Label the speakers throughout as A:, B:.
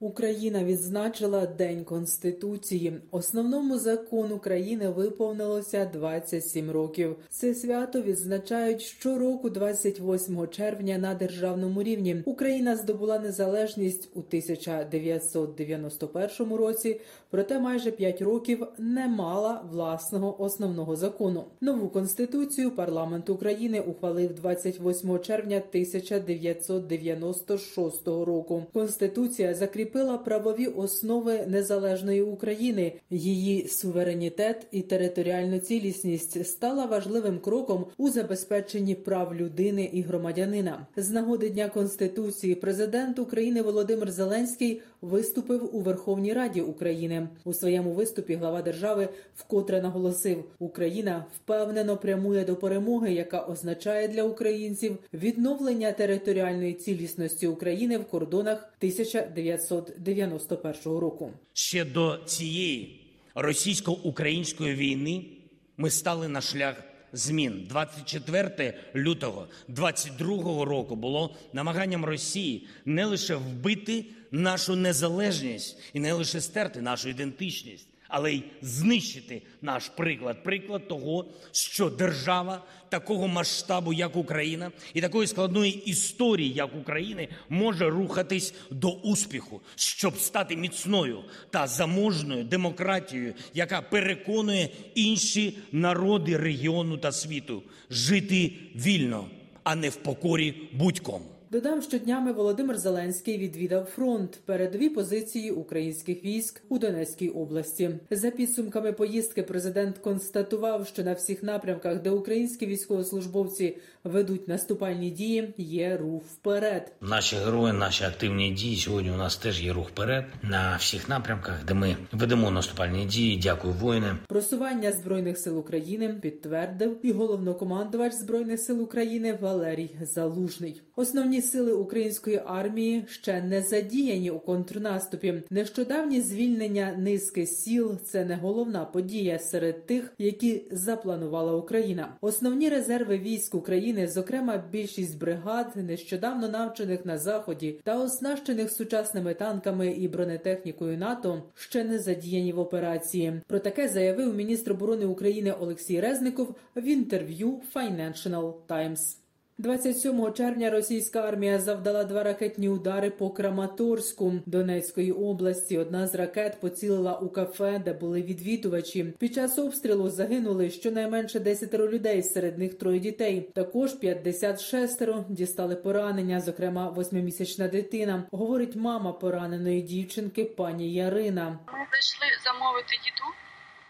A: Україна відзначила День Конституції. Основному закону країни виповнилося 27 років. Це свято відзначають щороку, 28 червня, на державному рівні. Україна здобула незалежність у 1991 році, проте майже 5 років не мала власного основного закону. Нову конституцію парламент України ухвалив 28 червня 1996 року. Конституція закріпила закріпила правові основи незалежної України. Її суверенітет і територіальну цілісність стала важливим кроком у забезпеченні прав людини і громадянина. З нагоди дня конституції президент України Володимир Зеленський виступив у Верховній Раді України. У своєму виступі глава держави вкотре наголосив: Україна впевнено прямує до перемоги, яка означає для українців відновлення територіальної цілісності України в кордонах 1991 року.
B: Ще до цієї російсько-української війни ми стали на шлях. Змін 24 лютого 22 року було намаганням Росії не лише вбити нашу незалежність і не лише стерти нашу ідентичність, але й знищити наш приклад, приклад того, що держава такого масштабу, як Україна, і такої складної історії, як України, може рухатись до успіху, щоб стати міцною та заможною демократією, яка переконує інші народи регіону та світу жити вільно, а не в покорі будь-кому.
A: Додам, що днями Володимир Зеленський відвідав фронт передові позиції українських військ у Донецькій області. За підсумками поїздки, президент констатував, що на всіх напрямках, де українські військовослужбовці ведуть наступальні дії, є рух вперед.
C: Наші герої, наші активні дії сьогодні. У нас теж є рух вперед на всіх напрямках, де ми ведемо наступальні дії. Дякую, воїни.
A: Просування збройних сил України підтвердив і головнокомандувач збройних сил України Валерій Залужний. Основні Збройні сили української армії ще не задіяні у контрнаступі. Нещодавні звільнення низки сіл це не головна подія серед тих, які запланувала Україна. Основні резерви військ України, зокрема більшість бригад, нещодавно навчених на заході та оснащених сучасними танками і бронетехнікою НАТО, ще не задіяні в операції. Про таке заявив міністр оборони України Олексій Резников в інтерв'ю Financial Times. 27 червня російська армія завдала два ракетні удари по Краматорську Донецької області. Одна з ракет поцілила у кафе, де були відвідувачі. Під час обстрілу загинули щонайменше 10 людей, серед них троє дітей. Також 56 дістали поранення, зокрема восьмимісячна дитина. Говорить мама пораненої дівчинки, пані Ярина.
D: Ми прийшли замовити їду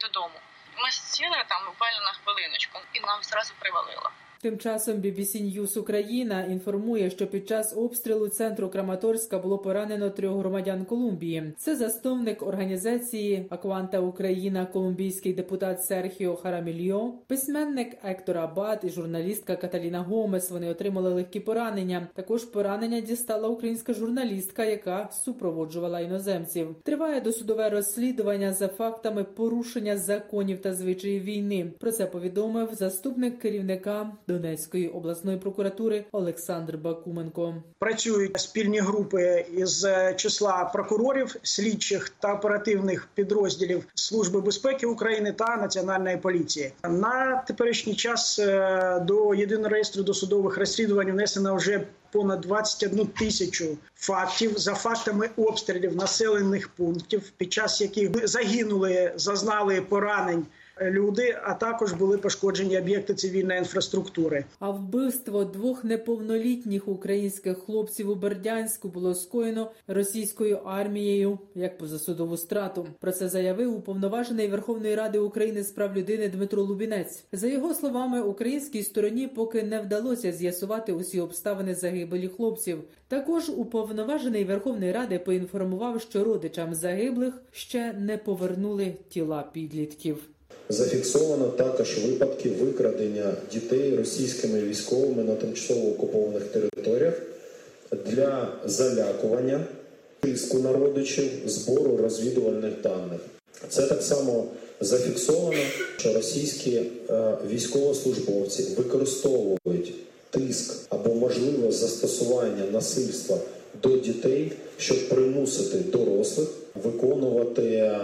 D: додому. Ми сіли там буквально на хвилиночку, і нам зразу привалило.
A: Тим часом BBC News Україна інформує, що під час обстрілу центру Краматорська було поранено трьох громадян Колумбії. Це засновник організації Акванта Україна, колумбійський депутат Серхіо Харамільо, письменник Ектор Абат і журналістка Каталіна Гомес. Вони отримали легкі поранення. Також поранення дістала українська журналістка, яка супроводжувала іноземців. Триває досудове розслідування за фактами порушення законів та звичаїв війни. Про це повідомив заступник керівника. Донецької обласної прокуратури Олександр Бакуменко.
E: Працюють спільні групи із е, числа прокурорів, слідчих та оперативних підрозділів Служби безпеки України та Національної поліції. На теперішній час е, до єдиного реєстру досудових розслідувань внесено вже понад 21 тисячу фактів за фактами обстрілів населених пунктів, під час яких загинули, зазнали поранень люди, а також були пошкоджені об'єкти цивільної інфраструктури.
A: А вбивство двох неповнолітніх українських хлопців у Бердянську було скоєно російською армією як позасудову страту. Про це заявив уповноважений Верховної Ради України з прав людини Дмитро Лубінець. За його словами, українській стороні поки не вдалося з'ясувати усі обставини загибелі хлопців. Також уповноважений Верховної Ради поінформував, що родичам загиблих ще не повернули тіла підлітків.
F: Зафіксовано також випадки викрадення дітей російськими військовими на тимчасово окупованих територіях для залякування тиску на родичів, збору розвідувальних даних. Це так само зафіксовано, що російські е, військовослужбовці використовують тиск або можливе застосування насильства до дітей, щоб примусити дорослих виконувати е,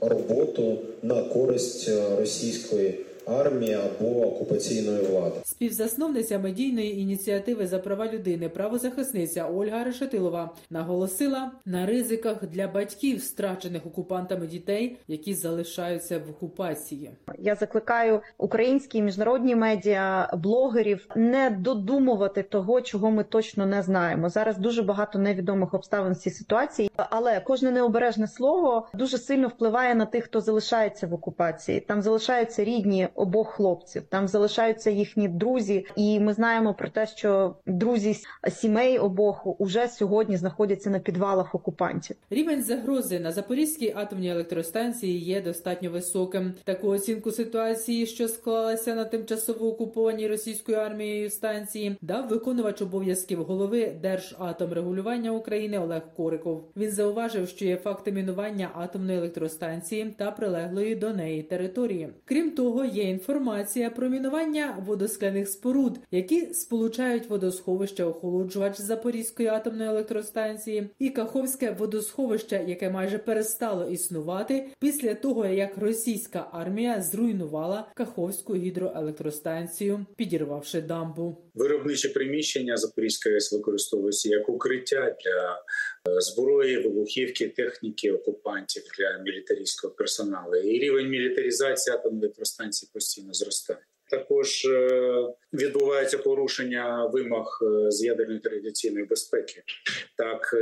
F: роботу на користь е, російської армії або окупаційної влади.
A: Співзасновниця медійної ініціативи за права людини, правозахисниця Ольга Решетилова наголосила на ризиках для батьків, страчених окупантами дітей, які залишаються в окупації.
G: Я закликаю українські міжнародні медіа, блогерів не додумувати того, чого ми точно не знаємо. Зараз дуже багато невідомих обставин цій ситуації, але кожне необережне слово дуже сильно впливає на тих, хто залишається в окупації. Там залишаються рідні обох хлопців, там залишаються їхні друзі, і ми знаємо про те, що друзі сімей обох уже сьогодні знаходяться на підвалах окупантів.
A: Рівень загрози на Запорізькій атомній електростанції є достатньо високим. Таку оцінку ситуації, що склалася на тимчасово окупованій російською армією станції, дав виконувач обов'язків голови Держатомрегулювання України Олег Кориков. Він зауважив, що є факти мінування атомної електростанції та прилеглої до неї території. Крім того, є інформація про мінування водоскляних споруд, які сполучають водосховище охолоджувач Запорізької атомної електростанції і Каховське водосховище, яке майже перестало існувати після того, як російська армія зруйнувала Каховську гідроелектростанцію, підірвавши дамбу.
H: Виробниче приміщення Запорізької АЕС використовується як укриття для зброї, вибухівки, техніки окупантів для мілітарійського персоналу. І рівень мілітарізації атомної електростанції постійно зростає. Також е, відбувається порушення вимог е, з ядерної традиційної безпеки. Так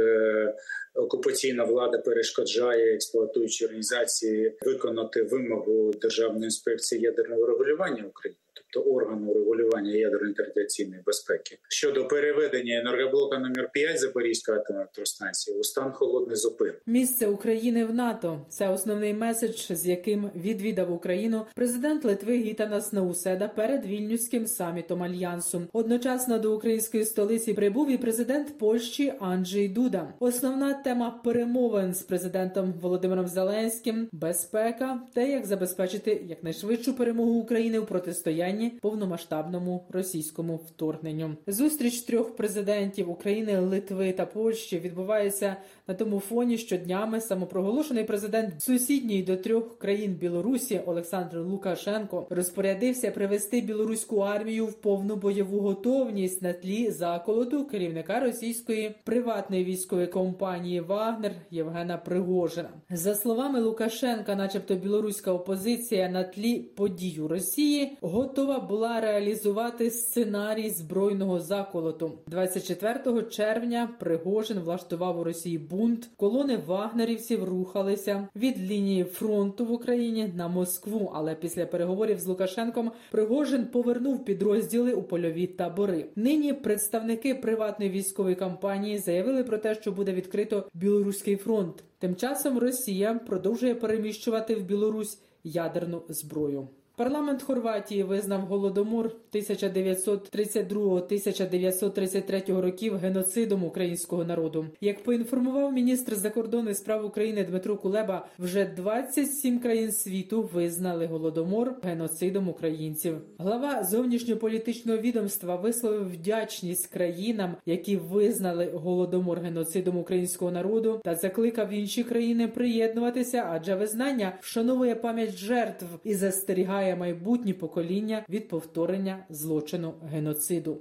H: окупаційна влада перешкоджає експлуатуючій організації виконати вимогу Державної інспекції ядерного регулювання України органу регулювання ядерної та радіаційної безпеки щодо переведення енергоблока номер 5 Запорізької атомної електростанції у стан холодний зупин.
A: Місце України в НАТО це основний меседж, з яким відвідав Україну президент Литви Гітанас Науседа перед вільнюським самітом альянсу. Одночасно до української столиці прибув і президент Польщі Анджей Дуда. Основна тема перемовин з президентом Володимиром Зеленським безпека, те, як забезпечити якнайшвидшу перемогу України у протистоянні повномасштабному російському вторгненню. Зустріч трьох президентів України, Литви та Польщі відбувається на тому фоні, що днями самопроголошений президент сусідньої до трьох країн Білорусі Олександр Лукашенко розпорядився привести білоруську армію в повну бойову готовність на тлі заколоту керівника російської приватної військової компанії Вагнер Євгена Пригожина. За словами Лукашенка, начебто білоруська опозиція на тлі подій Росії готова була реалізувати сценарій збройного заколоту 24 червня. Пригожин влаштував у Росії бунт, колони вагнерівців рухалися від лінії фронту в Україні на Москву. Але після переговорів з Лукашенком Пригожин повернув підрозділи у польові табори. Нині представники приватної військової кампанії заявили про те, що буде відкрито білоруський фронт. Тим часом Росія продовжує переміщувати в Білорусь ядерну зброю. Парламент Хорватії визнав голодомор 1932-1933 років геноцидом українського народу. Як поінформував міністр закордонних справ України Дмитро Кулеба, вже 27 країн світу визнали голодомор геноцидом українців. Глава зовнішньополітичного відомства висловив вдячність країнам, які визнали голодомор геноцидом українського народу, та закликав інші країни приєднуватися, адже визнання вшановує пам'ять жертв і застерігає вберігає майбутні покоління від повторення злочину геноциду.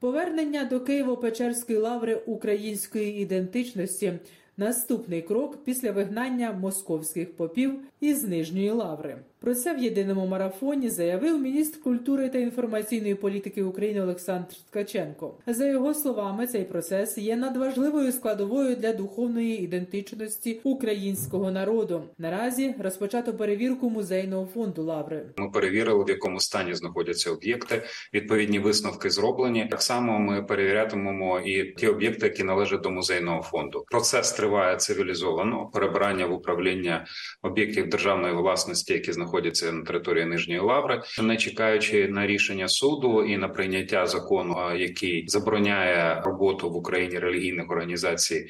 A: Повернення до Києво-Печерської лаври української ідентичності наступний крок після вигнання московських попів із нижньої лаври. Про це в єдиному марафоні заявив міністр культури та інформаційної політики України Олександр Ткаченко. За його словами, цей процес є надважливою складовою для духовної ідентичності українського народу. Наразі розпочато перевірку музейного фонду Лаври.
I: Ми перевірили в якому стані знаходяться об'єкти. Відповідні висновки зроблені. Так само ми перевірятимемо і ті об'єкти, які належать до музейного фонду. Процес
H: триває цивілізовано перебирання в управління об'єктів державної власності, які знаходяться на території Нижньої Лаври, не чекаючи на рішення суду і на прийняття закону, який забороняє роботу в Україні релігійних організацій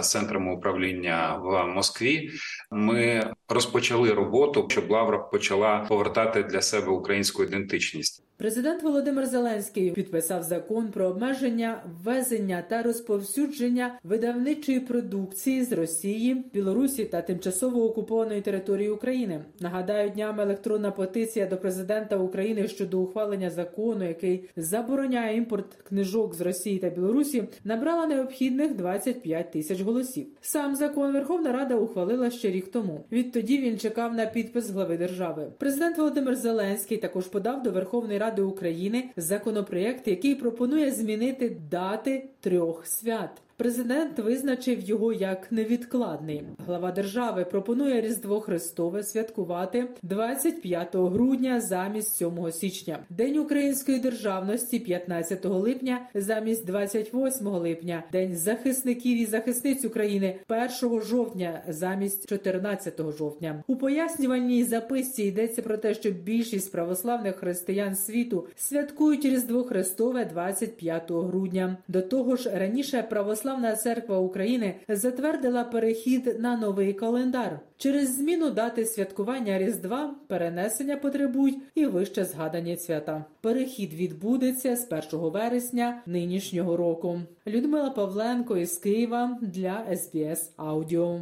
H: з центрами управління в Москві. Ми розпочали роботу, щоб Лавра почала повертати для себе українську ідентичність.
A: Президент Володимир Зеленський підписав закон про обмеження ввезення та розповсюдження видавничої продукції з Росії, Білорусі та тимчасово окупованої території України. Нагадаю, днями електронна петиція до президента України щодо ухвалення закону, який забороняє імпорт книжок з Росії та Білорусі, набрала необхідних 25 тисяч голосів. Сам закон Верховна Рада ухвалила ще рік тому. Відтоді він чекав на підпис глави держави. Президент Володимир Зеленський також подав до Верховної Ради України законопроект, який пропонує змінити дати трьох свят. Президент визначив його як невідкладний. Глава держави пропонує Різдво Христове святкувати 25 грудня замість 7 січня, День української державності 15 липня замість 28 липня, День захисників і захисниць України 1 жовтня замість 14 жовтня. У пояснювальній записці йдеться про те, що більшість православних християн світу святкують Різдво Христове 25 грудня. До того ж, раніше православні Православна церква України затвердила перехід на новий календар. Через зміну дати святкування Різдва перенесення потребують і вище згадані свята. Перехід відбудеться з 1 вересня нинішнього року. Людмила Павленко із Києва для СБС Аудіо.